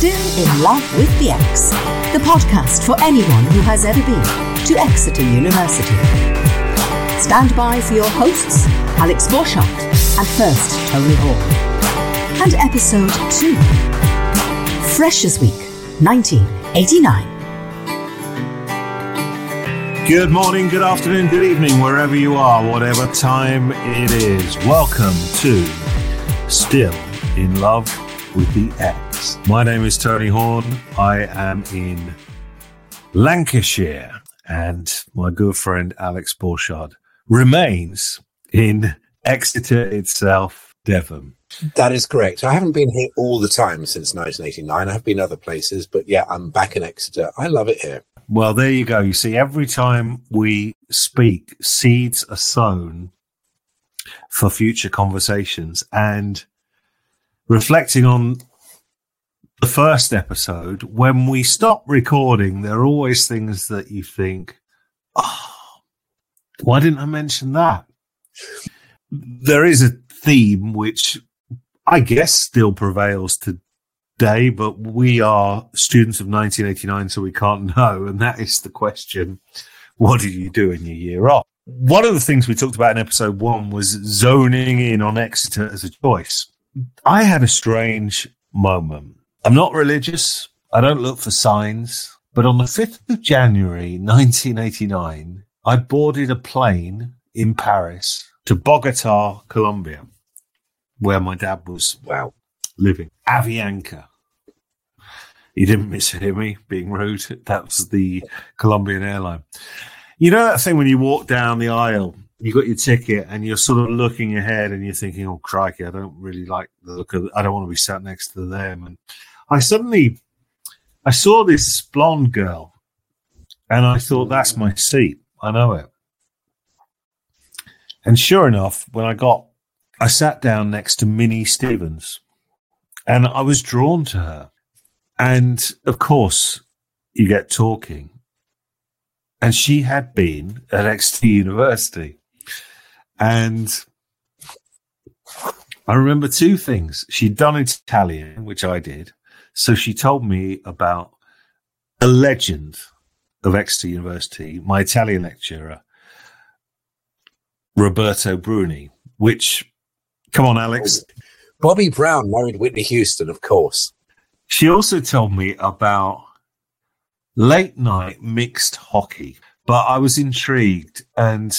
Still in Love with the Ex, the podcast for anyone who has ever been to Exeter University. Stand by for your hosts, Alex Borchardt and first Tony Horn. And episode 2 Freshers Week 1989. Good morning, good afternoon, good evening, wherever you are, whatever time it is. Welcome to Still in Love with the Ex. My name is Tony Horn. I am in Lancashire, and my good friend Alex Borchardt remains in Exeter itself, Devon. That is correct. I haven't been here all the time since 1989. I've been other places, but yeah, I'm back in Exeter. I love it here. Well, there you go. You see, every time we speak, seeds are sown for future conversations. And reflecting on the first episode, when we stop recording, there are always things that you think, oh, why didn't I mention that? There is a theme which I guess still prevails today, but we are students of 1989, so we can't know. And that is the question what did you do in your year off? One of the things we talked about in episode one was zoning in on Exeter as a choice. I had a strange moment. I'm not religious, I don't look for signs, but on the 5th of January 1989, I boarded a plane in Paris to Bogota, Colombia, where my dad was well, living. Avianca. You didn't mishear me being rude. That was the Colombian airline. You know that thing when you walk down the aisle, you got your ticket and you're sort of looking ahead and you're thinking, oh, crikey, I don't really like the look of I don't want to be sat next to them. And I suddenly, I saw this blonde girl and I thought, that's my seat. I know it. And sure enough, when I got, I sat down next to Minnie Stevens and I was drawn to her. And of course, you get talking. And she had been at Exeter University. And I remember two things. She'd done Italian, which I did. So she told me about a legend of Exeter University, my Italian lecturer, Roberto Bruni, which, come on, Alex, Bobby Brown married Whitney Houston, of course. She also told me about late night mixed hockey, but I was intrigued and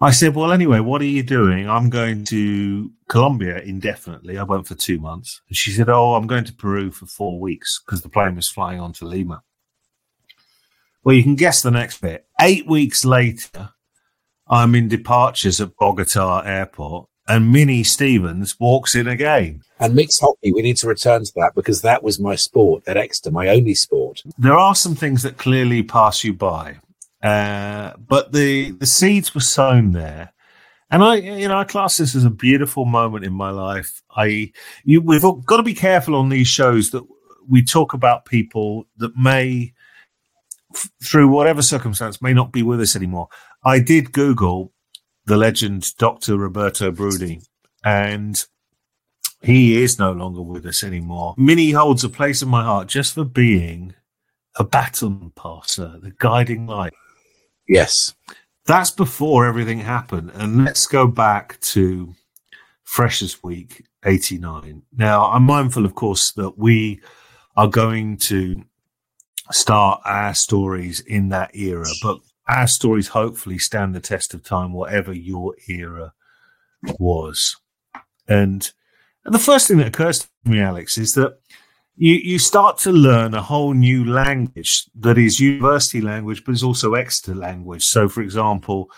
I said, Well, anyway, what are you doing? I'm going to Colombia indefinitely. I went for two months. And she said, Oh, I'm going to Peru for four weeks because the plane was flying on to Lima. Well, you can guess the next bit. Eight weeks later, I'm in departures at Bogota Airport and Minnie Stevens walks in again. And mixed hockey, we need to return to that because that was my sport at Exeter, my only sport. there are some things that clearly pass you by, uh, but the the seeds were sown there, and I, you know, I class this as a beautiful moment in my life. I, you, we've got to be careful on these shows that we talk about people that may, f- through whatever circumstance, may not be with us anymore. I did Google the legend Dr. Roberto Bruni, and he is no longer with us anymore. Minnie holds a place in my heart just for being a baton passer, the guiding light. Yes. That's before everything happened. And let's go back to Freshers Week 89. Now, I'm mindful, of course, that we are going to start our stories in that era, but our stories hopefully stand the test of time, whatever your era was. And, and the first thing that occurs to me, Alex, is that you, you start to learn a whole new language that is university language, but is also Exeter language. So, for example,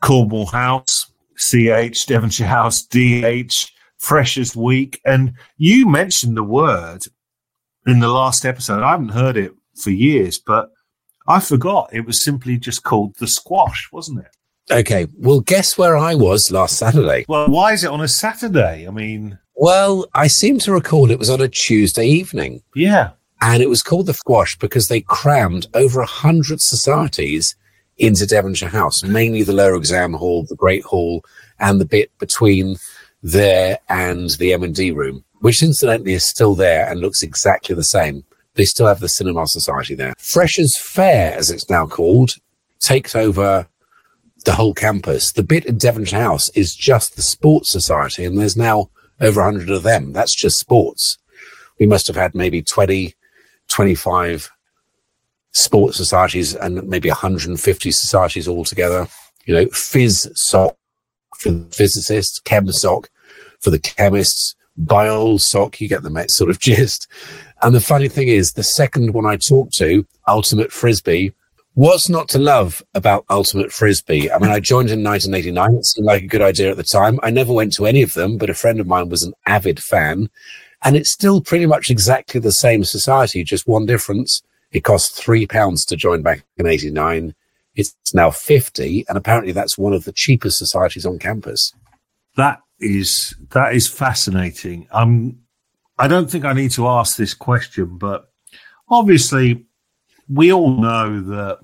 Cornwall House, CH, Devonshire House, DH, Freshers Week. And you mentioned the word in the last episode. I haven't heard it for years, but I forgot. It was simply just called the squash, wasn't it? Okay. Well, guess where I was last Saturday? Well, why is it on a Saturday? I mean, Well, I seem to recall it was on a Tuesday evening. yeah. And it was called the Squash because they crammed over a hundred societies into Devonshire House, mainly the lower exam hall, the Great Hall, and the bit between there and the M and D room. which incidentally is still there and looks exactly the same. They still have the Cinema Society there. Freshers Fair, as it's now called, takes over the whole campus. The bit in Devonshire House is just the Sports Society, and there's now over 100 of them. That's just sports. We must have had maybe 20, 25 sports societies and maybe 150 societies altogether. You know, Phys Soc for the physicists, Chem Soc for the chemists, Biol Soc, you get the sort of gist. And the funny thing is, the second one I talked to, Ultimate Frisbee, What's not to love about Ultimate Frisbee? I mean, I joined in 1989. It seemed like a good idea at the time. I never went to any of them, but a friend of mine was an avid fan. And it's still pretty much exactly the same society, just one difference. It cost three pounds to join back in 89. It's now 50. And apparently that's one of the cheapest societies on campus. That is, that is fascinating. Um, I don't think I need to ask this question, but obviously we all know that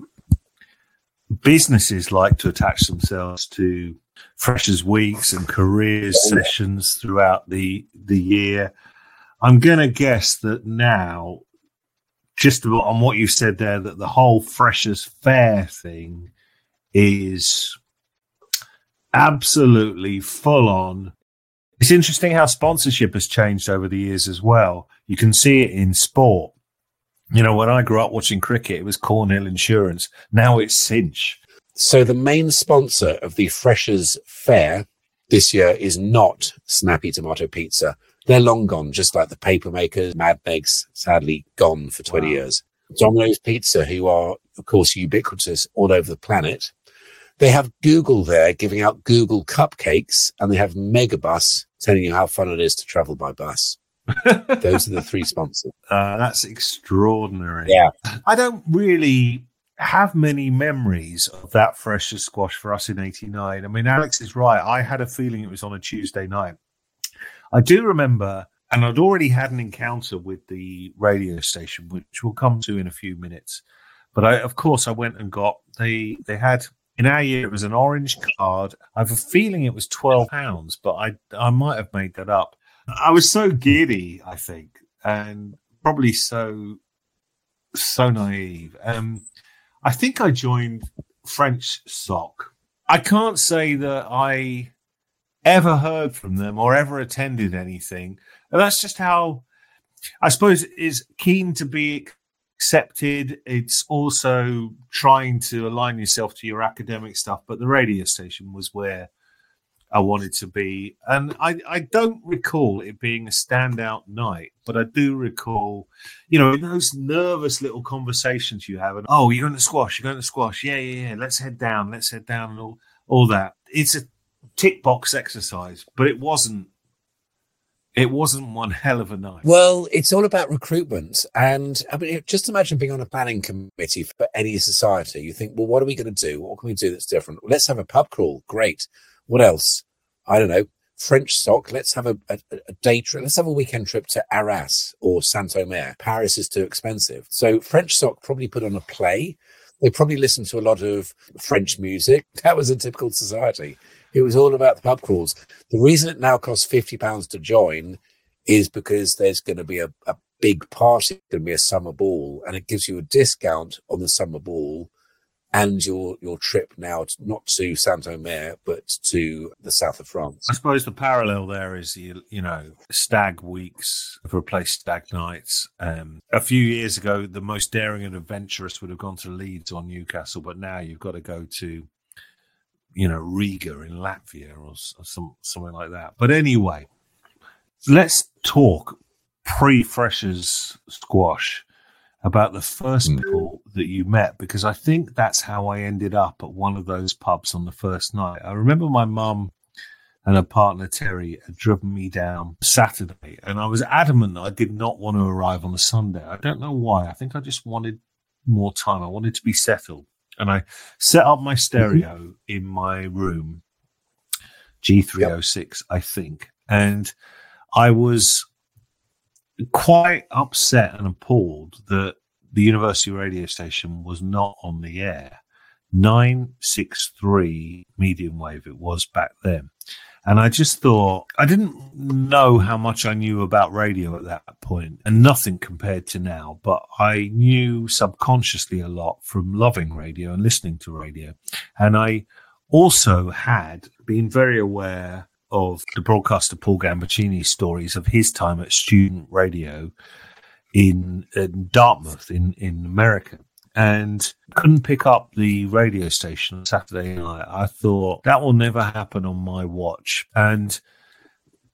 businesses like to attach themselves to freshers weeks and careers sessions throughout the the year. I'm going to guess that now, just on what you said there, that the whole freshers fair thing is absolutely full on. It's interesting how sponsorship has changed over the years as well. You can see it in sport. You know, when I grew up watching cricket, it was Cornhill Insurance. Now it's Cinch. So the main sponsor of the Freshers Fair this year is not Snappy Tomato Pizza. They're long gone, just like the papermakers, Mad Megs, sadly gone for 20 wow. years. Domino's Pizza, who are, of course, ubiquitous all over the planet. They have Google there giving out Google cupcakes, and they have Megabus telling you how fun it is to travel by bus. Those are the three sponsors. Uh, that's extraordinary. Yeah. I don't really have many memories of that fresh squash for us in 89. I mean, Alex is right. I had a feeling it was on a Tuesday night. I do remember, and I'd already had an encounter with the radio station, which we'll come to in a few minutes. But I, of course, I went and got they they had in our year it was an orange card. I have a feeling it was twelve pounds, but I I might have made that up. I was so giddy, I think, and probably so so naive. Um, I think I joined French Soc. I can't say that I ever heard from them or ever attended anything. And that's just how I suppose is keen to be accepted. It's also trying to align yourself to your academic stuff. But the radio station was where I wanted to be. And I, I don't recall it being a standout night, but I do recall, you know, those nervous little conversations you have. And, oh, you're going to squash, you're going to squash. Yeah, yeah, yeah. Let's head down, let's head down, and all, all that. It's a tick box exercise, but it wasn't. It wasn't one hell of a night. Well, it's all about recruitment. And I mean, just imagine being on a planning committee for any society. You think, well, what are we going to do? What can we do that's different? Let's have a pub crawl. Great what else? I don't know. French Soc. Let's have a, a, a, day trip. Let's have a weekend trip to Arras or Saint Omer. Paris is too expensive. So French Soc probably put on a play. They probably listened to a lot of French music. That was a typical society. It was all about the pub crawls. The reason it now costs fifty pounds to join is because there's going to be a, a big party. It's going to be a summer ball, and it gives you a discount on the summer ball and your your trip now to, not to Saint Omer but to the south of France. I suppose the parallel there is you, you know stag weeks have replaced stag nights. Um, a few years ago, the most daring and adventurous would have gone to Leeds or Newcastle, but now you've got to go to you know Riga in Latvia or, or some something like that. But anyway, let's talk pre-freshers squash about the first mm. people that you met because I think that's how I ended up at one of those pubs on the first night. I remember my mum and her partner Terry had driven me down Saturday, and I was adamant that I did not want to arrive on a Sunday. I don't know why. I think I just wanted more time. I wanted to be settled, and I set up my stereo mm-hmm. in my room, G306, yep. I think, and I was quite upset and appalled that the university radio station was not on the air. 963 medium wave it was back then. And I just thought, I didn't know how much I knew about radio at that point, and nothing compared to now, but I knew subconsciously a lot from loving radio and listening to radio. And I also had been very aware of the broadcaster Paul Gambaccini's stories of his time at student radio in, in Dartmouth in, in America and couldn't pick up the radio station on Saturday night. I thought that will never happen on my watch. And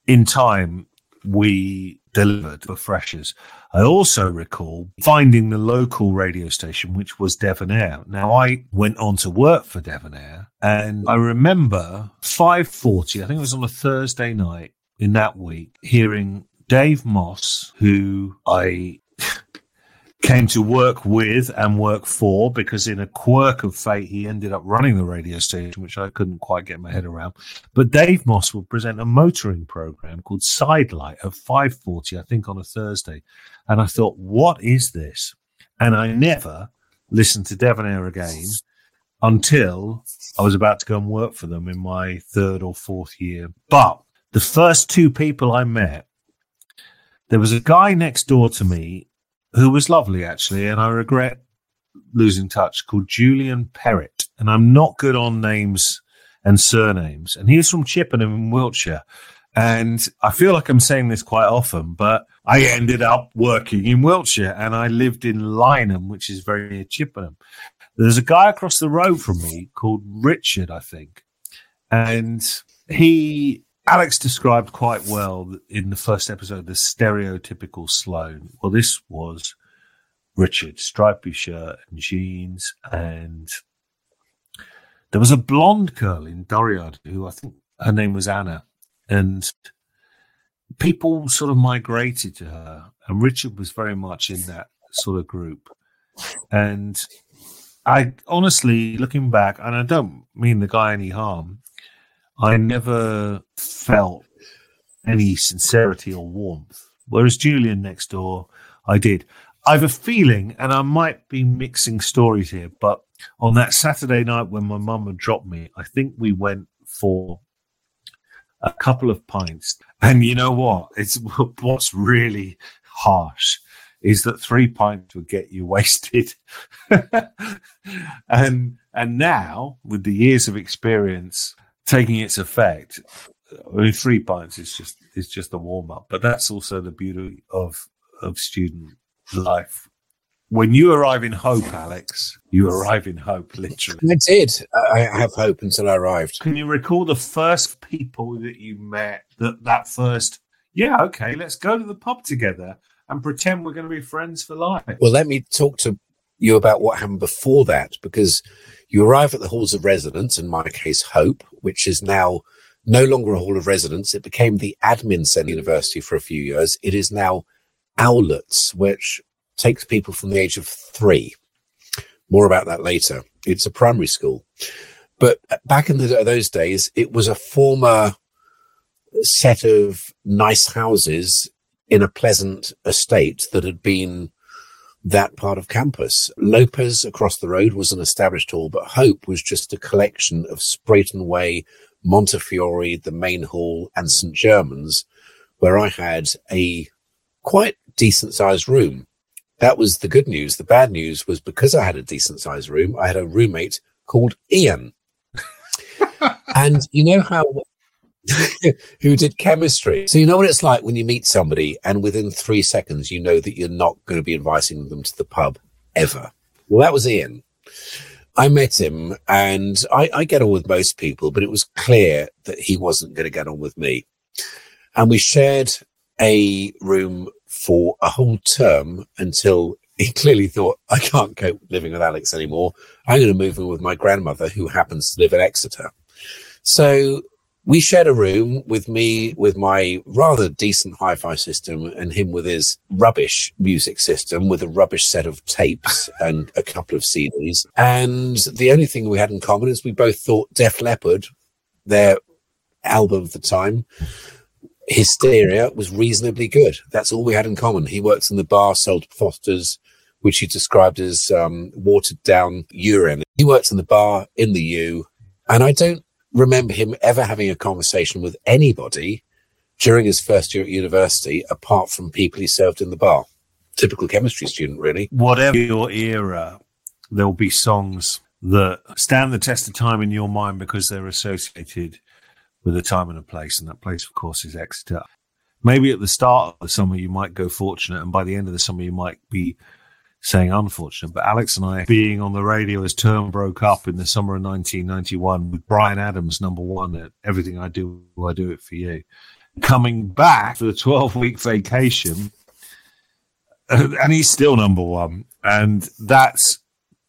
in time, we delivered for freshers. I also recall finding the local radio station, which was Devon Air. Now I went on to work for Devon Air and I remember 540, I think it was on a Thursday night in that week, hearing Dave Moss, who I came to work with and work for because in a quirk of fate he ended up running the radio station which i couldn't quite get my head around. But dave moss will present a motoring program called sidelight at 5.40 i think on a thursday. And i thought what is this? And i never listened to devon air again until i was about to go and work for them in my third or fourth year. But the first two people i met there was a guy next door to me who was lovely actually, and I regret losing touch, called Julian Perrett. And I'm not good on names and surnames. And he was from Chippenham in Wiltshire. And I feel like I'm saying this quite often, but I ended up working in Wiltshire and I lived in Lyneham, which is very near Chippenham. There's a guy across the road from me called Richard, I think. And he Alex described quite well in the first episode the stereotypical Sloane. Well, this was Richard, stripy shirt and jeans, and there was a blonde girl in Duryard who I think her name was Anna, and people sort of migrated to her, and Richard was very much in that sort of group. And I honestly, looking back, and I don't mean the guy any harm, I never felt any sincerity or warmth. Whereas Julian next door, I did. I have a feeling, and I might be mixing stories here, but on that Saturday night when my mum had dropped me, I think we went for a couple of pints. And you know what? It's what's really harsh is that three pints would get you wasted. and and now, with the years of experience, taking its effect. I mean, three pints is just is just a warm up, but that's also the beauty of of student life. When you arrive in hope, Alex, you arrive in hope, literally. I did. I have hope until I arrived. Can you recall the first people that you met? That that first, yeah, okay, let's go to the pub together and pretend we're going to be friends for life. Well, let me talk to you about what happened before that, because you arrive at the halls of residence, in my case, Hope, which is now no longer a hall of residence. It became the admin centre university for a few years. It is now Owlets, which takes people from the age of three. More about that later. It's a primary school. But back in the, those days, it was a former set of nice houses in a pleasant estate that had been that part of campus. Lopes across the road was an established hall, but Hope was just a collection of Spreytonway, Montefiore, the main hall, and St. Germans, where I had a quite decent sized room. That was the good news. The bad news was because I had a decent sized room, I had a roommate called Ian. and you know how who did chemistry. So you know what it's like when you meet somebody and within three seconds you know that you're not going to be inviting them to the pub ever. Well, that was Ian. I met him and I, I get on with most people, but it was clear that he wasn't going to get on with me. And we shared a room for a whole term until he clearly thought, I can't cope living with Alex anymore. I'm going to move in with my grandmother, who happens to live in Exeter. So we shared a room with me with my rather decent hi-fi system and him with his rubbish music system with a rubbish set of tapes and a couple of CDs. And the only thing we had in common is we both thought Def Leppard, their album of the time, Hysteria, was reasonably good. That's all we had in common. He worked in the bar, sold Foster's, which he described as um, watered down urine. He worked in the bar in the U, and I don't remember him ever having a conversation with anybody during his first year at university, apart from people he served in the bar. Typical chemistry student, really. Whatever your era, there'll be songs that stand the test of time in your mind because they're associated with a time and a place. And that place, of course, is Exeter. Maybe at the start of the summer, you might go fortunate. And by the end of the summer, you might be saying unfortunate. But Alex and I being on the radio as term broke up in the summer of 1991 with Bryan Adams, number one at Everything I Do, I Do It For You. Coming back for the 12 week vacation, uh, and he's still number one. And that's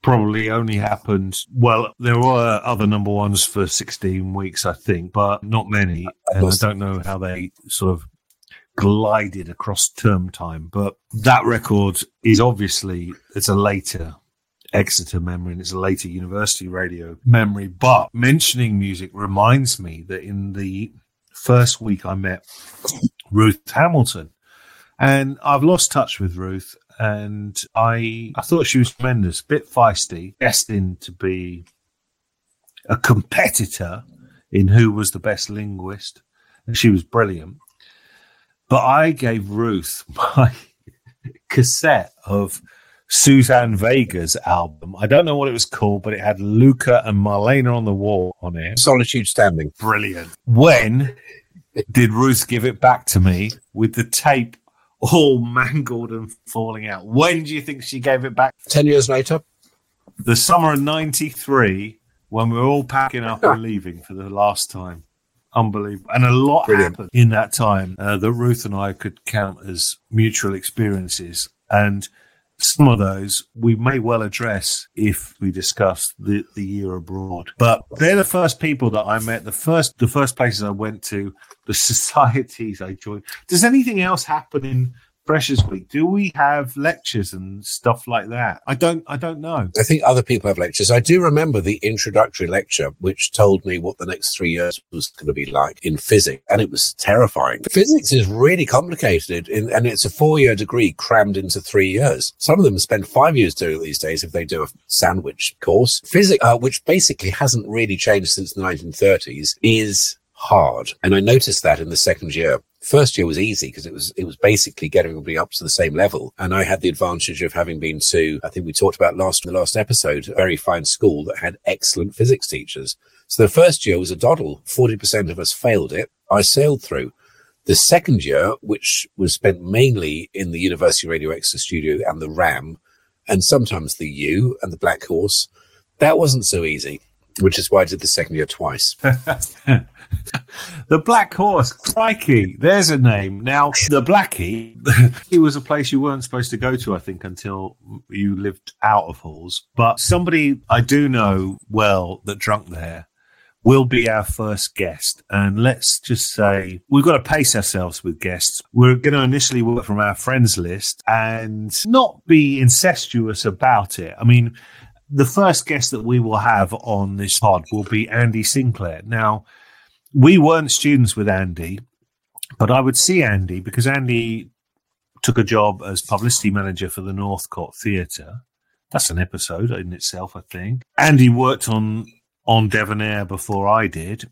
probably only happened. Well, there were other number ones for 16 weeks, I think, but not many. Uh, and I don't know how they sort of glided across term time. But that record is obviously it's a later Exeter memory and it's a later university radio memory. But mentioning music reminds me that in the first week I met Ruth Hamilton. And I've lost touch with Ruth and I I thought she was tremendous, bit feisty, destined to be a competitor in who was the best linguist, and she was brilliant. But I gave Ruth my cassette of Suzanne Vega's album. I don't know what it was called, but it had Luka and Marlene on the wall on it. Solitude Standing. Brilliant. When did Ruth give it back to me with the tape all mangled and falling out. When do you think she gave it back? 10 years later? The summer of 93, when we were all packing up and leaving for the last time. Unbelievable. And a lot Brilliant. happened in that time uh, that Ruth and I could count as mutual experiences. And some of those we may well address if we discuss the, the year abroad. But they're the first people that I met, the first the first places I went to, the societies I joined. Does anything else happen in Week? Do we have lectures and stuff like that? I don't. I don't know. I think other people have lectures. I do remember the introductory lecture, which told me what the next three years was going to be like in physics, and it was terrifying. Physics is really complicated, in, and it's a four-year degree crammed into three years. Some of them spend five years doing it these days if they do a sandwich course. Physics, uh, which basically hasn't really changed since the 1930s, is hard. And I noticed that in the second year. First year was easy because it was it was basically getting everybody up to the same level. And I had the advantage of having been to, I think we talked about last the last episode, a very fine school that had excellent physics teachers. So the first year was a doddle. 40% of us failed it. I sailed through. The second year, which was spent mainly in the University Radio Exeter studio and the RAM, and sometimes the U and the Black Horse, that wasn't so easy, which is why I did the second year twice. the Black Horse, crikey, there's a name. Now, the Blackie, it was a place you weren't supposed to go to, I think, until you lived out of halls. But somebody I do know well that drunk there will be our first guest. And let's just say we've got to pace ourselves with guests. We're going to initially work from our friends list and not be incestuous about it. I mean, the first guest that we will have on this pod will be Andy Sinclair. Now, we weren't students with Andy, but I would see Andy because Andy took a job as publicity manager for the Northcote Theatre. That's an episode in itself, I think. Andy worked on on Devonair before I did.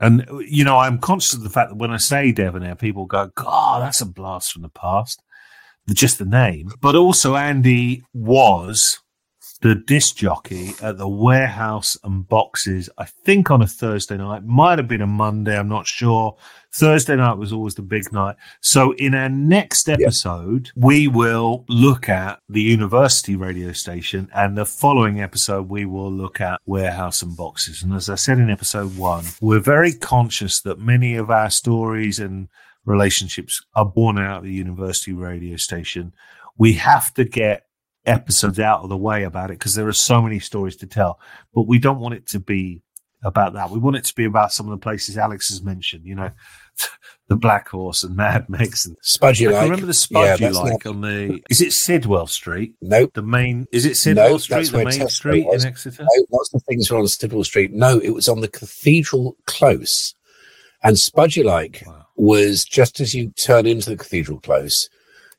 And, you know, I'm conscious of the fact that when I say Devonair, people go, God, that's a blast from the past. Just the name. But also, Andy was the disc jockey at the warehouse and boxes, I think on a Thursday night, might have been a Monday, I'm not sure. Thursday night was always the big night. So in our next episode, we will look at the university radio station and the following episode, we will look at warehouse and boxes. And as I said in episode one, we're very conscious that many of our stories and relationships are born out of the university radio station. We have to get episodes out of the way about it because there are so many stories to tell. But we don't want it to be about that. We want it to be about some of the places Alex has mentioned. You know, the Black Horse and Mad Megs and Spud u Like. Remember the Spud u yeah, like not... on the? Is it Sidwell Street? Nope. The main is it Sidwell nope, Street? The main street was. in Exeter. No, lots of things were on Sidwell Street. No, it was on the Cathedral Close, and Spud u Like wow. was just as you turn into the Cathedral Close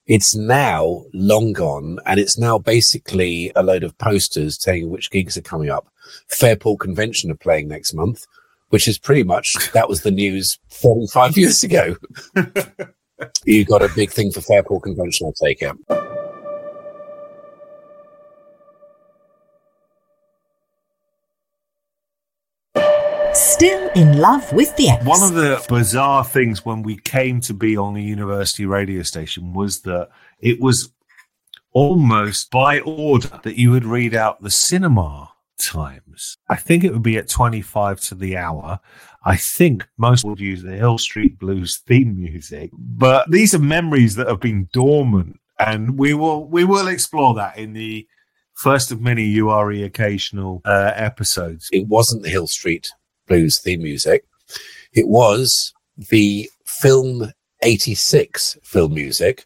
it's now long gone, and it's now basically a load of posters telling which gigs are coming up. Fairport Convention are playing next month. which is pretty much that was the news 45 years ago. you got a big thing for Fairport Convention, I'll take it. Still in love with the Ex. One of the bizarre things when we came to be on the university radio station was that it was almost by order that you would read out the cinema times. I think it would be at 25 to the hour. I think most would use the Hill Street Blues theme music, but these are memories that have been dormant and we will, we will explore that in the first of many URE occasional uh, episodes. It wasn't the Hill Street Blues theme music. It was the film 86 film music,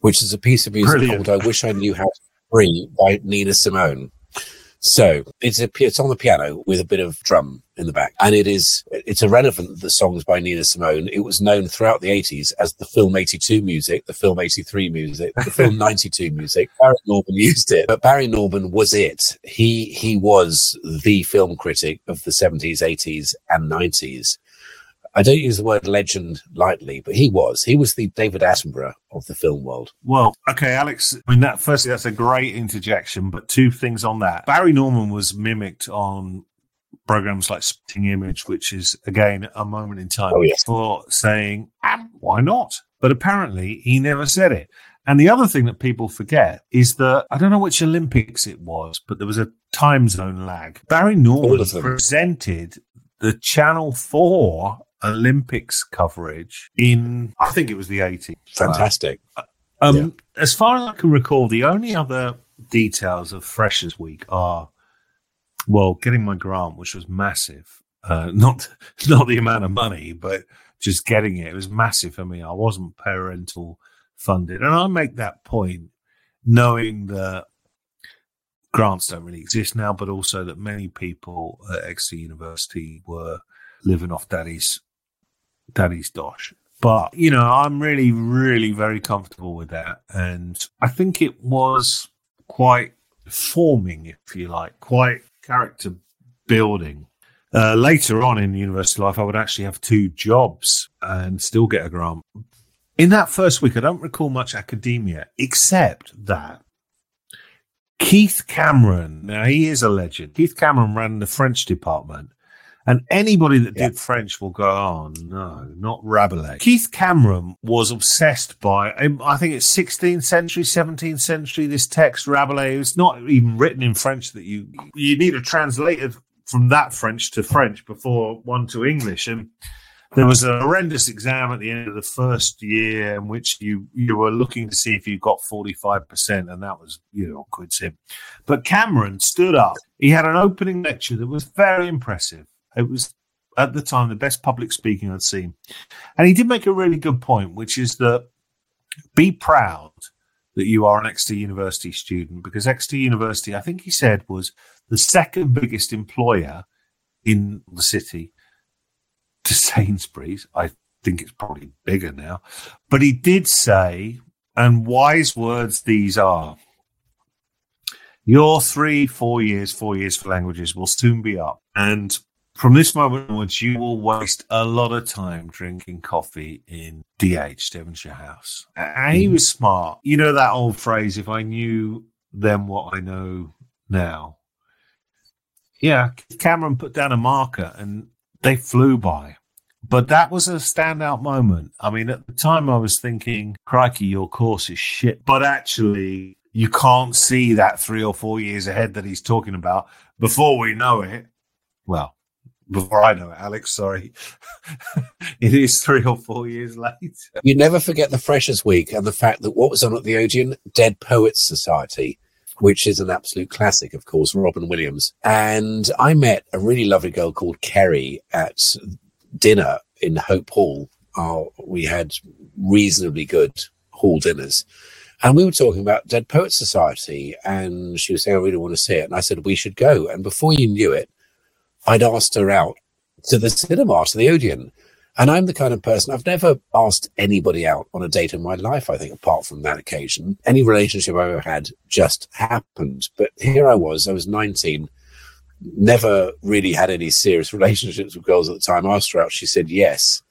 which is a piece of music Brilliant. called I Wish I Knew How to Free by Nina Simone. So it's a it's on the piano with a bit of drum in the back, and it is it's irrelevant that the songs by Nina Simone. It was known throughout the eighties as the film eighty two music, the film eighty three music, the film ninety two music. Barry Norman used it, but Barry Norman was it. He he was the film critic of the seventies, eighties, and nineties. I don't use the word legend lightly, but he was. He was the David Attenborough of the film world. Well, okay, Alex. I mean, that firstly, that's a great interjection. But two things on that: Barry Norman was mimicked on programs like Spitting Image, which is again a moment in time Oh, yes. for saying, "Um, "Why not?" But apparently, he never said it. And the other thing that people forget is that I don't know which Olympics it was, but there was a time zone lag. Barry Norman All of them. presented the Channel Four Olympics coverage in, I think it was the 80s. Fantastic. Um, As far as I can recall, the only other details of Freshers Week are, well, getting my grant, which was massive. Uh, not not the amount of money, but just getting it. It was massive for me. I wasn't parental funded, and I make that point knowing that grants don't really exist now, but also that many people at Exeter University were living off daddy's daddy's dosh. But you know, I'm really, really very comfortable with that, and I think it was quite forming, if you like, quite character building. Uh, later on in university life, I would actually have two jobs and still get a grant. In that first week, I don't recall much academia, except that Keith Cameron, now he is a legend. Keith Cameron ran the French department. And anybody that Yeah. did French will go, oh, no, not Rabelais. Keith Cameron was obsessed by, um, I think it's 16th century, 17th century, this text, Rabelais. It's not even written in French that you, you need a translator from that French to French before one to English. And there was a horrendous exam at the end of the first year in which you, you were looking to see if you got 45%, and that was, you know, quid sim. But Cameron stood up. He had an opening lecture that was very impressive. It was at the time the best public speaking I'd seen. And he did make a really good point, which is that be proud that you are an Exeter University student because Exeter University, I think he said, was the second biggest employer in the city to Sainsbury's. I think it's probably bigger now. But he did say, and wise words these are your three, four years, four years for languages will soon be up. And from this moment onwards, you will waste a lot of time drinking coffee in DH, Devonshire House. And he was smart. You know that old phrase, if I knew then what I know now. Yeah, Cameron put down a marker and they flew by. But that was a standout moment. I mean, at the time I was thinking, crikey, your course is shit. But actually, you can't see that three or four years ahead that he's talking about before we know it. Well, before I know it, Alex, sorry. it is three or four years later. You never forget the Freshers Week and the fact that what was on at the Odeon? Dead Poets Society, which is an absolute classic, of course, Robin Williams. And I met a really lovely girl called Kerry at dinner in Hope Hall. We had reasonably good hall dinners. And we were talking about Dead Poets Society. And she was saying, I really want to see it. And I said, we should go. And before you knew it, I'd asked her out to the cinema, to the Odeon. And I'm the kind of person I've never asked anybody out on a date in my life, I think, apart from that occasion. Any relationship I ever had just happened. But here I was, I was 19, never really had any serious relationships with girls at the time. I asked her out, she said yes.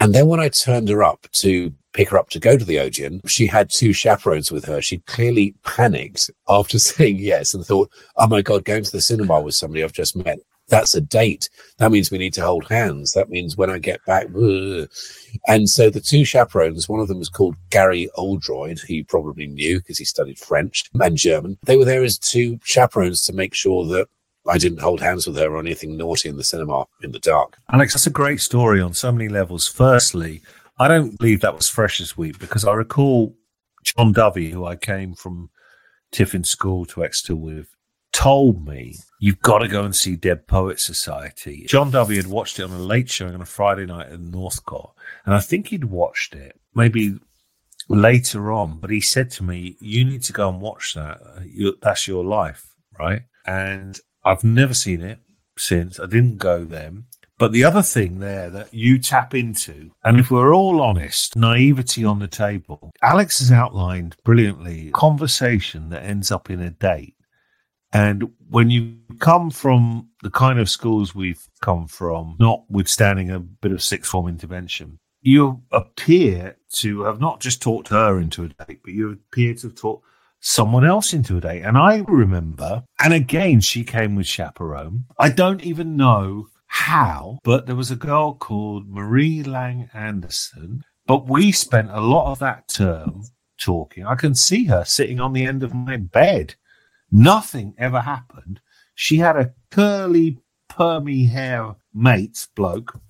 And then when I turned her up to pick her up to go to the Odeon, she had two chaperones with her. She clearly panicked after saying yes and thought, oh my God, going to the cinema with somebody I've just met. That's a date. That means we need to hold hands. That means when I get back. Ugh. And so the two chaperones, one of them was called Gary Oldroyd, he probably knew because he studied French and German. They were there as two chaperones to make sure that I didn't hold hands with her or anything naughty in the cinema in the dark. Alex, that's a great story on so many levels. Firstly, I don't believe that was Freshers Week because I recall John Dovey, who I came from Tiffin School to Exeter with, told me you've got to go and see Dead Poet Society. John Dovey had watched it on a late showing on a Friday night at Northcote, and I think he'd watched it maybe later on, but he said to me, "You need to go and watch that. That's your life, right?" And I've never seen it since. I didn't go then. But the other thing there that you tap into, and if we're all honest, naivety on the table, Alex has outlined brilliantly conversation that ends up in a date. And when you come from the kind of schools we've come from, notwithstanding a bit of sixth form intervention, you appear to have not just talked her into a date, but you appear to have talked someone else into a date. And I remember, and again, she came with chaperone. I don't even know how, but there was a girl called Marie Lang Anderson. But we spent a lot of that term talking. I can see her sitting on the end of my bed. Nothing ever happened. She had a curly, permy hair mate bloke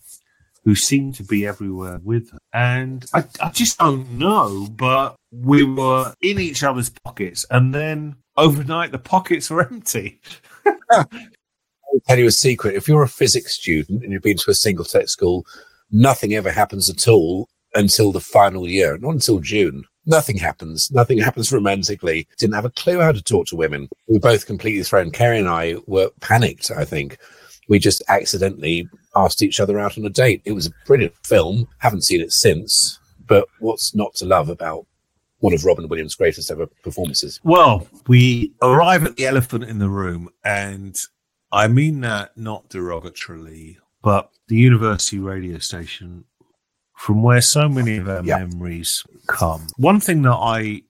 who seemed to be everywhere with her. And I, I just don't know, but we were in each other's pockets. And then overnight, the pockets were empty. I'll tell you a secret. If you're a physics student and you've been to a single sex school, nothing ever happens at all until the final year, not until June. Nothing happens. Nothing happens romantically. Didn't have a clue how to talk to women. We were both completely thrown. Kerry and I were panicked, I think. We just accidentally asked each other out on a date. It was a brilliant film. Haven't seen it since. But what's not to love about one of Robin Williams' greatest ever performances? Well, we arrive at the elephant in the room, and I mean that not derogatorily, but the university radio station from where so many of our Yeah. memories come. One thing that I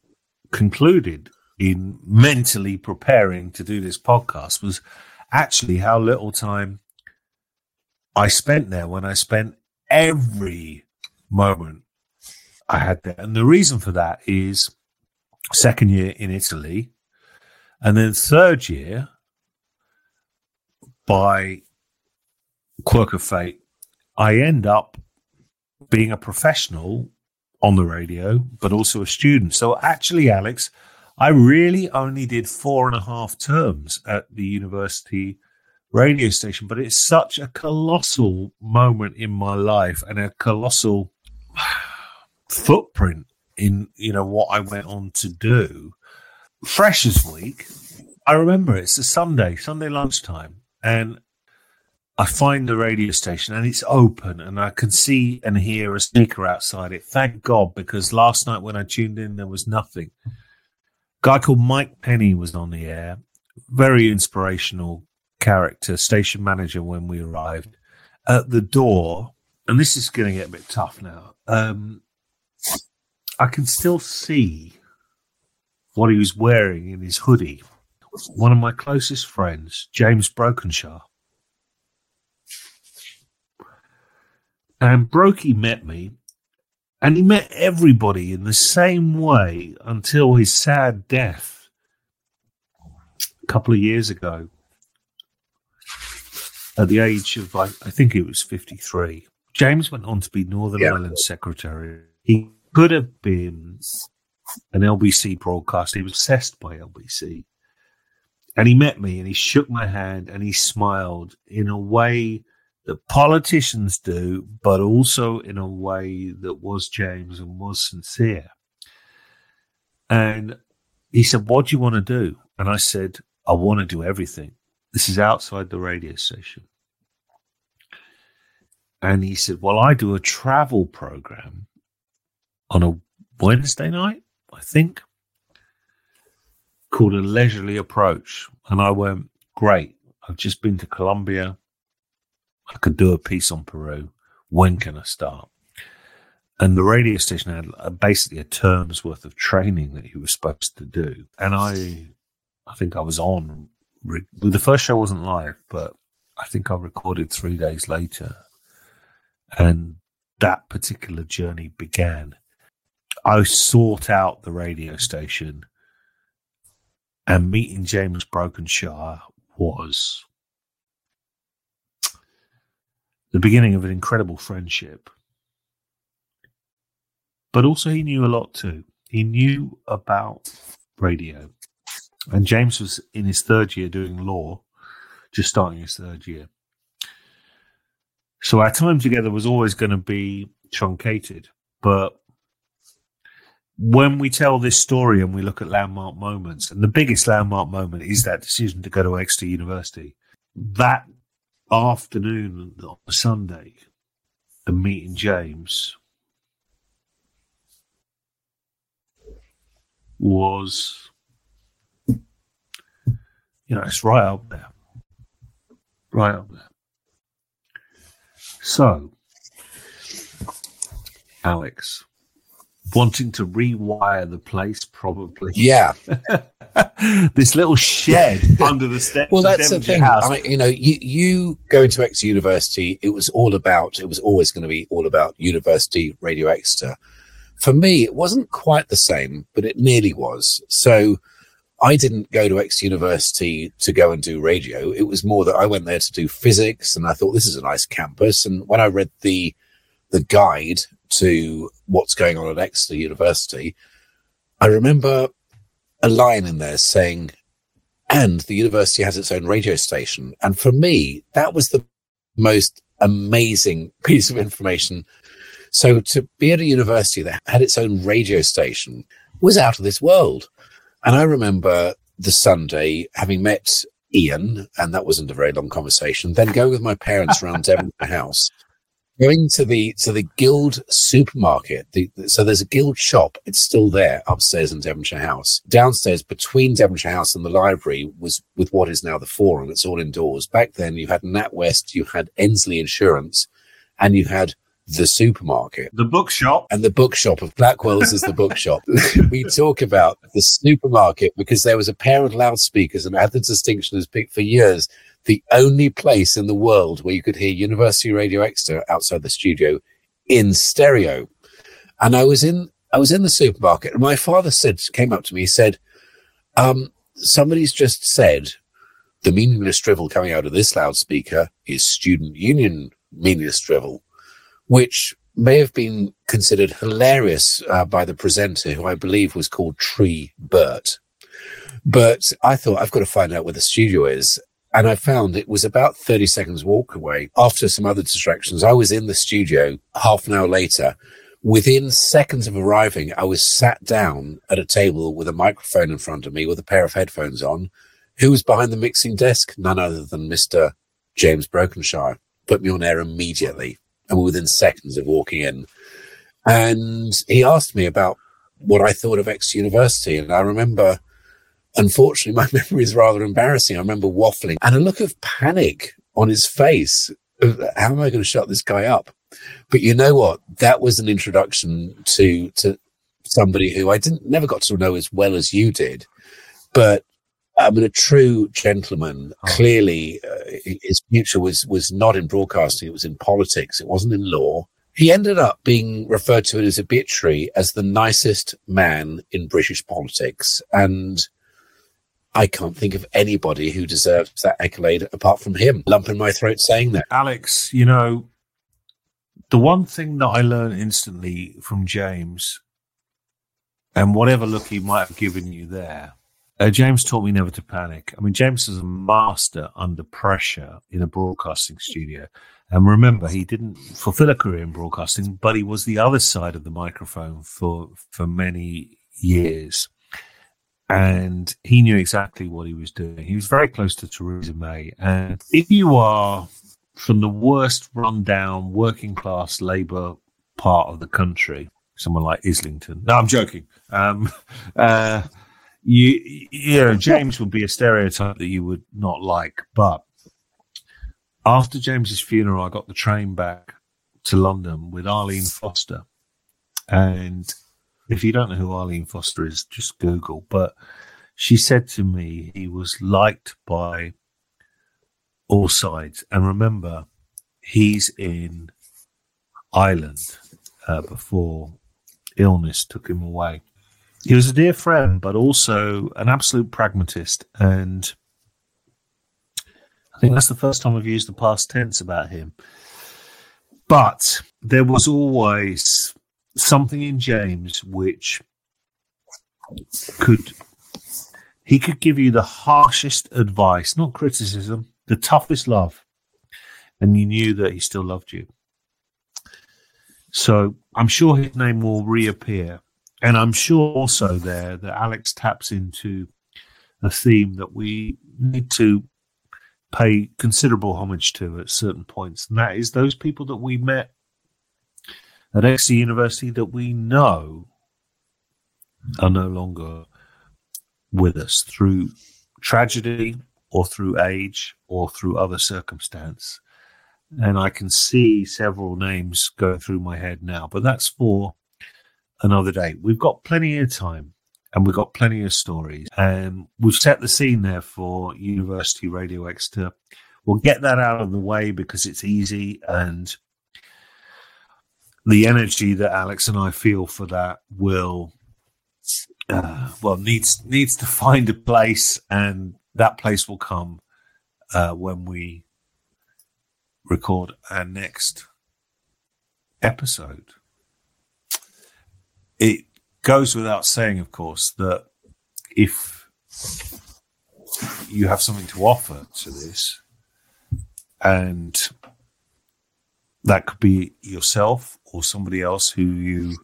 concluded in mentally preparing to do this podcast was actually how little time I spent there when I spent every moment I had there. And the reason for that is second year in Italy, and then third year by quirk of fate, I end up being a professional on the radio, but also a student. So actually, Alex, I really only did four and a half terms at the university radio station, but it's such a colossal moment in my life and a colossal footprint in you know what I went on to do. Freshers Week, I remember it's a Sunday, Sunday lunchtime, and I find the radio station and it's open and I can see and hear a speaker outside it. Thank God, because last night when I tuned in, there was nothing. guy called Mike Penny was on the air. Very inspirational character, station manager when we arrived. At the door, and this is going to get a bit tough now. Um, I can still see what he was wearing in his hoodie. One of my closest friends, James Brokenshire. And Brokey met me, and he met everybody in the same way until his sad death a couple of years ago at the age of, I, I think it was 53. James went on to be Northern Yeah. Ireland Secretary. He could have been an LBC broadcaster. He was obsessed by LBC. And he met me and he shook my hand and he smiled in a way that politicians do, but also in a way that was James and was sincere. And he said, What do you want to do? And I said, I want to do everything. This is outside the radio station. And he said, Well, I do a travel program on a Wednesday night, I think, called A Leisurely Approach. And I went, Great. I've just been to Colombia. I could do a piece on Peru. When can I start? And the radio station had uh, basically a term's worth of training that he was supposed to do. And I, I think I was on. The first show wasn't live, but I think I recorded three days later. And that particular journey began. I sought out the radio station, and meeting James Brokenshire was the beginning of an incredible friendship. But also, he knew a lot too. He knew about radio. And James was in his third year doing law, just starting his third year. So our time together was always going to be truncated. But when we tell this story and we look at landmark moments, and the biggest landmark moment is that decision to go to Exeter University, that afternoon on Sunday, the meeting James was, you know, it's right up there. Right up there. So, Alex, wanting to rewire the place, probably. Yeah. this little shed under the steps. Well, that's the thing. House. I, you know, you, you going to Exeter University, it was all about, it was always going to be all about University Radio Exeter. For me, it wasn't quite the same, but it nearly was. So I didn't go to Exeter University to go and do radio. It was more that I went there to do physics, and I thought this is a nice campus. And when I read the the guide to what's going on at Exeter University, I remember a line in there saying, and the university has its own radio station. And for me, that was the most amazing piece of information. So to be at a university that had its own radio station was out of this world. And I remember the Sunday having met Ian, and that wasn't a very long conversation, then going with my parents around Devon House going to the to the Guild supermarket. The, so there's a Guild shop. It's still there upstairs in Devonshire House. Downstairs, between Devonshire House and the library, was with what is now the Forum. It's all indoors. Back then, you had NatWest, you had Endsleigh Insurance, and you had the supermarket, the bookshop, and the bookshop of Blackwell's is the bookshop. we talk about the supermarket because there was a pair of loudspeakers, and I had the distinction as big for years the only place in the world where you could hear University Radio Exeter outside the studio in stereo. And I was in I was in the supermarket and my father said came up to me, he said, um, somebody's just said the meaningless drivel coming out of this loudspeaker is student union meaningless drivel, which may have been considered hilarious uh, by the presenter, who I believe was called Tree Burt. But I thought I've got to find out where the studio is. And I found it was about 30 seconds walk away. After some other distractions, I was in the studio half an hour later. Within seconds of arriving, I was sat down at a table with a microphone in front of me with a pair of headphones on. Who was behind the mixing desk? None other than Mr. James Brokenshire. Put me on air immediately and within seconds of walking in. And he asked me about what I thought of Exeter University. And I remember unfortunately, my memory is rather embarrassing. I remember waffling and a look of panic on his face. How am I going to shut this guy up? But you know what? That was an introduction to to somebody who I didn't never got to know as well as you did. But I mean, a true gentleman. Oh. Clearly, uh, his future was was not in broadcasting; it was in politics. It wasn't in law. He ended up being referred to in his obituary as the nicest man in British politics, and I can't think of anybody who deserves that accolade apart from him. Lump in my throat saying that. Alex, you know, the one thing that I learned instantly from James, and whatever look he might have given you there, uh, James taught me never to panic. I mean, James is a master under pressure in a broadcasting studio. And remember, he didn't fulfill a career in broadcasting, but he was the other side of the microphone for for many years and he knew exactly what he was doing. He was very close to Theresa May. And if you are from the worst rundown working class Labour part of the country, someone like Islington, no, I'm joking. Um, uh, you, you know, James would be a stereotype that you would not like, but after James's funeral, I got the train back to London with Arlene Foster. And if you don't know who Arlene Foster is, just Google. But she said to me he was liked by all sides. And remember, he's in Ireland uh, before illness took him away. He was a dear friend, but also an absolute pragmatist. And I think that's the first time I've used the past tense about him. But there was always something in James which could he could give you the harshest advice, not criticism, the toughest love, and you knew that he still loved you. So I'm sure his name will reappear. And I'm sure also there that Alex taps into a theme that we need to pay considerable homage to at certain points. And that is those people that we met at Exeter University that we know are no longer with us through tragedy or through age or through other circumstance. And I can see several names going through my head now, but that's for another day. We've got plenty of time and we've got plenty of stories. And we've set the scene there for University Radio Exeter. We'll get that out of the way because it's easy and the energy that Alex and I feel for that will uh, well needs needs to find a place and that place will come uh, when we record our next episode. It goes without saying, of course, that if you have something to offer to this, and that could be yourself or somebody else who you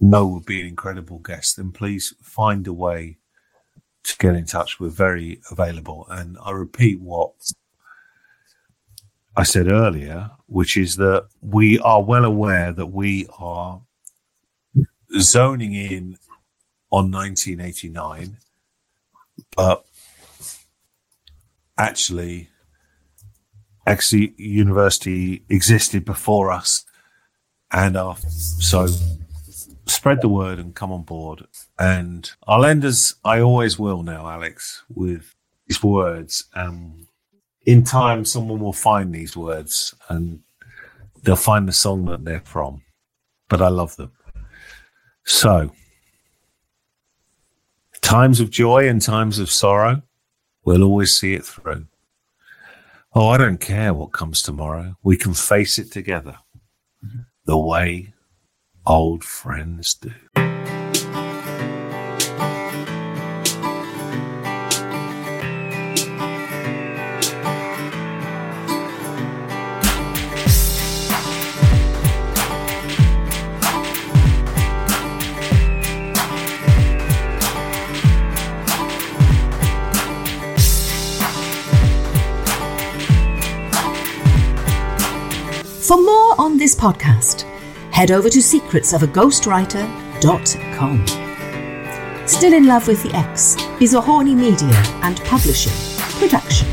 know would be an incredible guest, then please find a way to get in touch. We're very available. And I repeat what I said earlier, which is that we are well aware that we are zoning in on 1989, but actually, Exeter University existed before us, and our, so spread the word and come on board. And I'll end as I always will now, Alex, with these words. Um, in time, someone will find these words and they'll find the song that they're from. But I love them. So, times of joy and times of sorrow, we'll always see it through. Oh, I don't care what comes tomorrow. We can face it together the way old friends do. Podcast, head over to secretsofaghostwriter.com. Still in Love with the Ex is a horny media and publishing production.